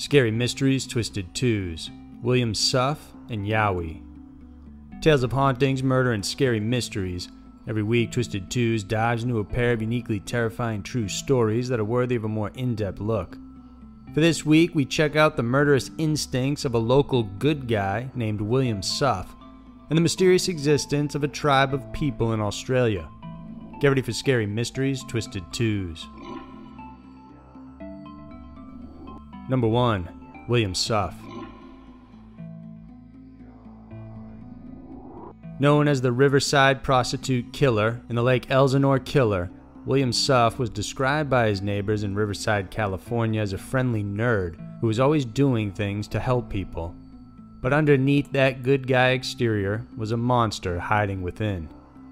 Scary Mysteries Twisted Twos, William Suff and Yowie. Tales of hauntings, murder, and scary mysteries. Every week, Twisted Twos dives into a pair of uniquely terrifying true stories that are worthy of a more in depth look. For this week, we check out the murderous instincts of a local good guy named William Suff and the mysterious existence of a tribe of people in Australia. Get ready for Scary Mysteries Twisted Twos. Number 1 William Suff. Known as the Riverside Prostitute Killer and the Lake Elsinore Killer, William Suff was described by his neighbors in Riverside, California as a friendly nerd who was always doing things to help people. But underneath that good guy exterior was a monster hiding within.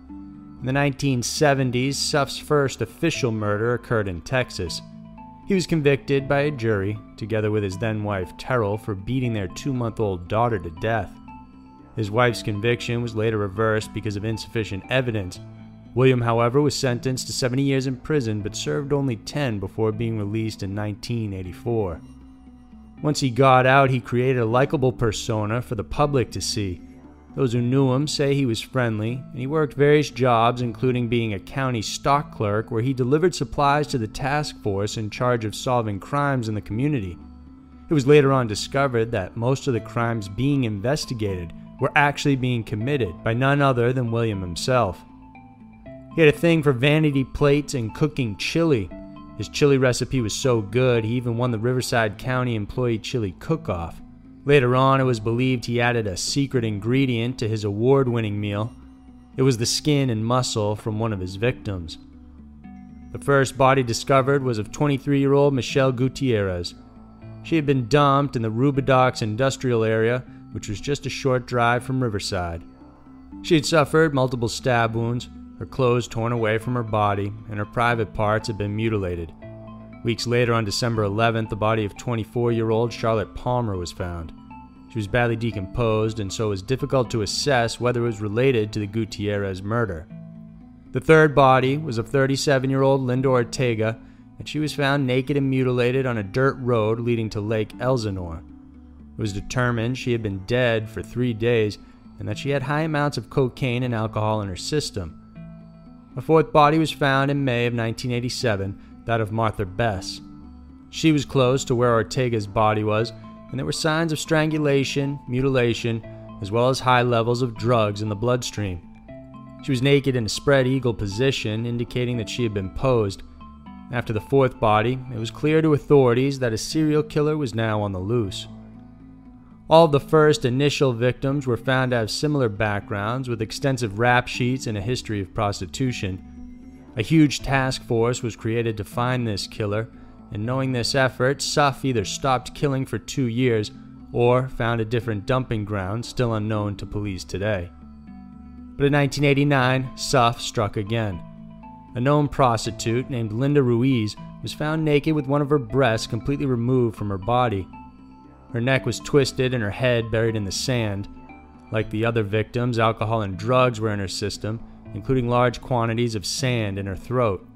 In the 1970s, Suff's first official murder occurred in Texas. He was convicted by a jury, together with his then wife Terrell, for beating their two month old daughter to death. His wife's conviction was later reversed because of insufficient evidence. William, however, was sentenced to 70 years in prison but served only 10 before being released in 1984. Once he got out, he created a likable persona for the public to see. Those who knew him say he was friendly, and he worked various jobs, including being a county stock clerk where he delivered supplies to the task force in charge of solving crimes in the community. It was later on discovered that most of the crimes being investigated were actually being committed by none other than William himself. He had a thing for vanity plates and cooking chili. His chili recipe was so good, he even won the Riverside County Employee Chili Cook Off. Later on, it was believed he added a secret ingredient to his award winning meal. It was the skin and muscle from one of his victims. The first body discovered was of 23 year old Michelle Gutierrez. She had been dumped in the Rubidoux industrial area, which was just a short drive from Riverside. She had suffered multiple stab wounds, her clothes torn away from her body, and her private parts had been mutilated. Weeks later, on December 11th, the body of 24 year old Charlotte Palmer was found. She was badly decomposed, and so it was difficult to assess whether it was related to the Gutierrez murder. The third body was of 37 year old Linda Ortega, and she was found naked and mutilated on a dirt road leading to Lake Elsinore. It was determined she had been dead for three days and that she had high amounts of cocaine and alcohol in her system. A fourth body was found in May of 1987, that of Martha Bess. She was close to where Ortega's body was, and there were signs of strangulation, mutilation, as well as high levels of drugs in the bloodstream. She was naked in a spread eagle position, indicating that she had been posed. After the fourth body, it was clear to authorities that a serial killer was now on the loose. All of the first initial victims were found to have similar backgrounds with extensive rap sheets and a history of prostitution. A huge task force was created to find this killer, and knowing this effort, Suff either stopped killing for two years or found a different dumping ground still unknown to police today. But in 1989, Suff struck again. A known prostitute named Linda Ruiz was found naked with one of her breasts completely removed from her body. Her neck was twisted and her head buried in the sand. Like the other victims, alcohol and drugs were in her system, including large quantities of sand in her throat.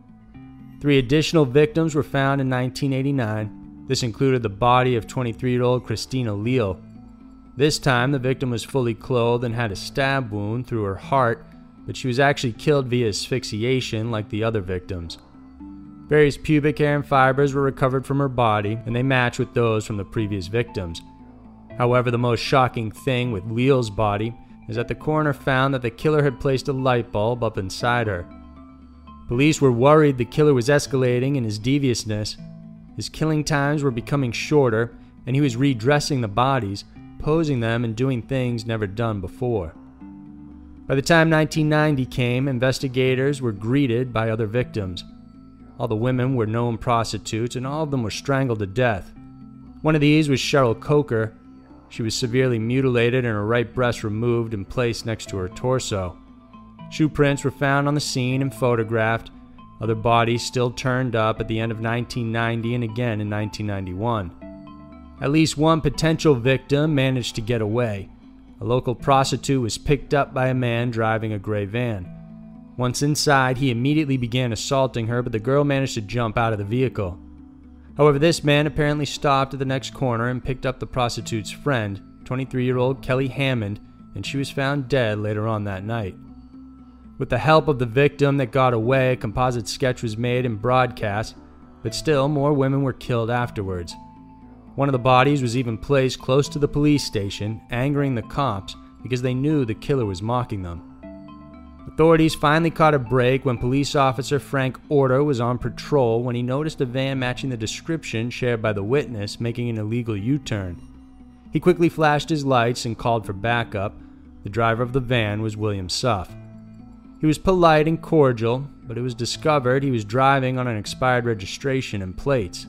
Three additional victims were found in 1989. This included the body of 23 year old Christina Leal. This time, the victim was fully clothed and had a stab wound through her heart, but she was actually killed via asphyxiation like the other victims. Various pubic hair and fibers were recovered from her body, and they match with those from the previous victims. However, the most shocking thing with Leal's body is that the coroner found that the killer had placed a light bulb up inside her. Police were worried the killer was escalating in his deviousness. His killing times were becoming shorter, and he was redressing the bodies, posing them, and doing things never done before. By the time 1990 came, investigators were greeted by other victims. All the women were known prostitutes, and all of them were strangled to death. One of these was Cheryl Coker. She was severely mutilated and her right breast removed and placed next to her torso. Shoe prints were found on the scene and photographed. Other bodies still turned up at the end of 1990 and again in 1991. At least one potential victim managed to get away. A local prostitute was picked up by a man driving a gray van. Once inside, he immediately began assaulting her, but the girl managed to jump out of the vehicle. However, this man apparently stopped at the next corner and picked up the prostitute's friend, 23 year old Kelly Hammond, and she was found dead later on that night. With the help of the victim that got away, a composite sketch was made and broadcast, but still more women were killed afterwards. One of the bodies was even placed close to the police station, angering the cops because they knew the killer was mocking them. Authorities finally caught a break when police officer Frank Orta was on patrol when he noticed a van matching the description shared by the witness making an illegal U turn. He quickly flashed his lights and called for backup. The driver of the van was William Suff. He was polite and cordial, but it was discovered he was driving on an expired registration and plates.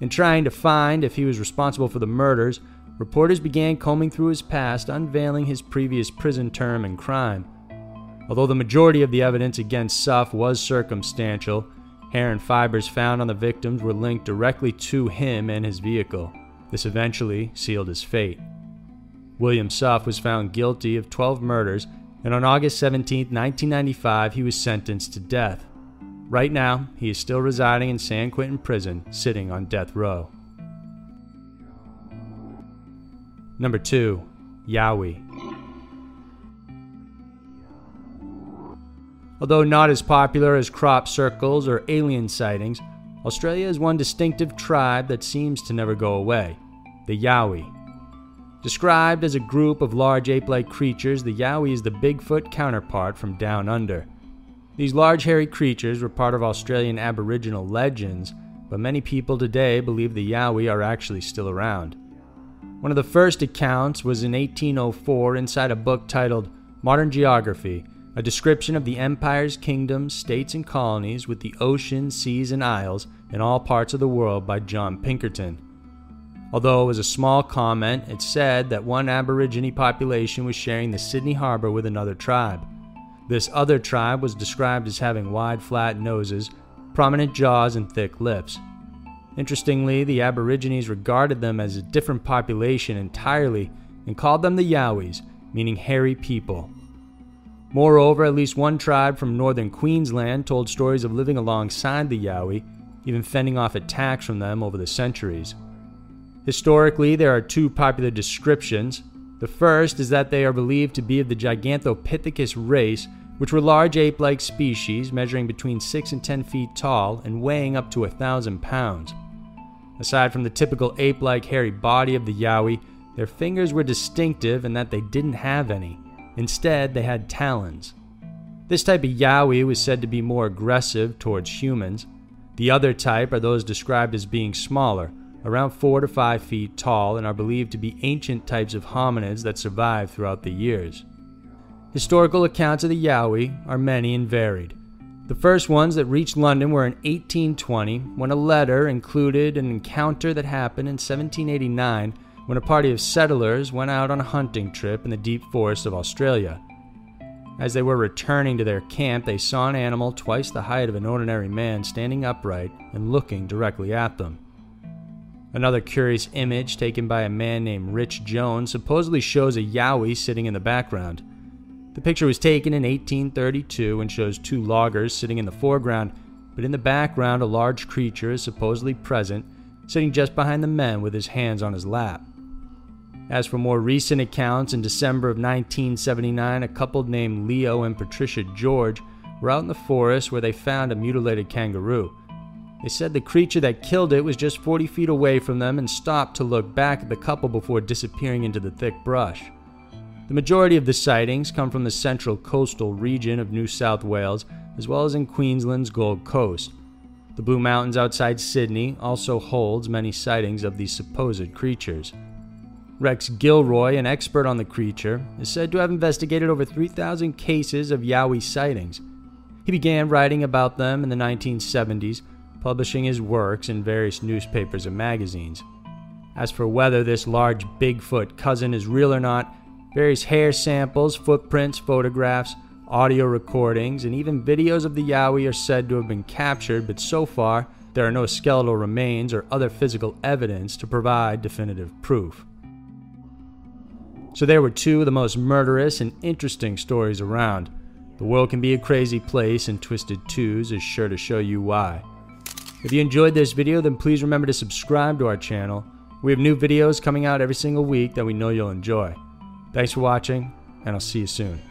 In trying to find if he was responsible for the murders, reporters began combing through his past, unveiling his previous prison term and crime. Although the majority of the evidence against Suff was circumstantial, hair and fibers found on the victims were linked directly to him and his vehicle. This eventually sealed his fate. William Suff was found guilty of 12 murders, and on August 17, 1995, he was sentenced to death. Right now, he is still residing in San Quentin Prison, sitting on death row. Number 2. Yowie. Although not as popular as crop circles or alien sightings, Australia is one distinctive tribe that seems to never go away the Yowie. Described as a group of large ape like creatures, the Yowie is the Bigfoot counterpart from down under. These large hairy creatures were part of Australian Aboriginal legends, but many people today believe the Yowie are actually still around. One of the first accounts was in 1804 inside a book titled Modern Geography, a description of the empires, kingdoms, states, and colonies with the oceans, seas, and isles in all parts of the world by John Pinkerton. Although it was a small comment, it said that one Aborigine population was sharing the Sydney Harbor with another tribe. This other tribe was described as having wide, flat noses, prominent jaws, and thick lips. Interestingly, the Aborigines regarded them as a different population entirely and called them the Yowies, meaning hairy people. Moreover, at least one tribe from northern Queensland told stories of living alongside the Yowie, even fending off attacks from them over the centuries. Historically, there are two popular descriptions. The first is that they are believed to be of the Gigantopithecus race, which were large ape like species measuring between 6 and 10 feet tall and weighing up to a thousand pounds. Aside from the typical ape like hairy body of the Yowie, their fingers were distinctive in that they didn't have any. Instead, they had talons. This type of Yowie was said to be more aggressive towards humans. The other type are those described as being smaller, around 4 to 5 feet tall, and are believed to be ancient types of hominids that survived throughout the years. Historical accounts of the Yowie are many and varied. The first ones that reached London were in 1820 when a letter included an encounter that happened in 1789 when a party of settlers went out on a hunting trip in the deep forests of Australia. As they were returning to their camp, they saw an animal twice the height of an ordinary man standing upright and looking directly at them. Another curious image taken by a man named Rich Jones supposedly shows a Yowie sitting in the background. The picture was taken in 1832 and shows two loggers sitting in the foreground, but in the background, a large creature is supposedly present, sitting just behind the men with his hands on his lap. As for more recent accounts, in December of 1979, a couple named Leo and Patricia George were out in the forest where they found a mutilated kangaroo. They said the creature that killed it was just 40 feet away from them and stopped to look back at the couple before disappearing into the thick brush. The majority of the sightings come from the central coastal region of New South Wales, as well as in Queensland's Gold Coast. The Blue Mountains outside Sydney also holds many sightings of these supposed creatures. Rex Gilroy, an expert on the creature, is said to have investigated over 3,000 cases of Yowie sightings. He began writing about them in the 1970s publishing his works in various newspapers and magazines. As for whether this large Bigfoot cousin is real or not, various hair samples, footprints, photographs, audio recordings, and even videos of the Yowie are said to have been captured, but so far, there are no skeletal remains or other physical evidence to provide definitive proof. So, there were two of the most murderous and interesting stories around. The world can be a crazy place, and Twisted Twos is sure to show you why. If you enjoyed this video, then please remember to subscribe to our channel. We have new videos coming out every single week that we know you'll enjoy. Thanks for watching, and I'll see you soon.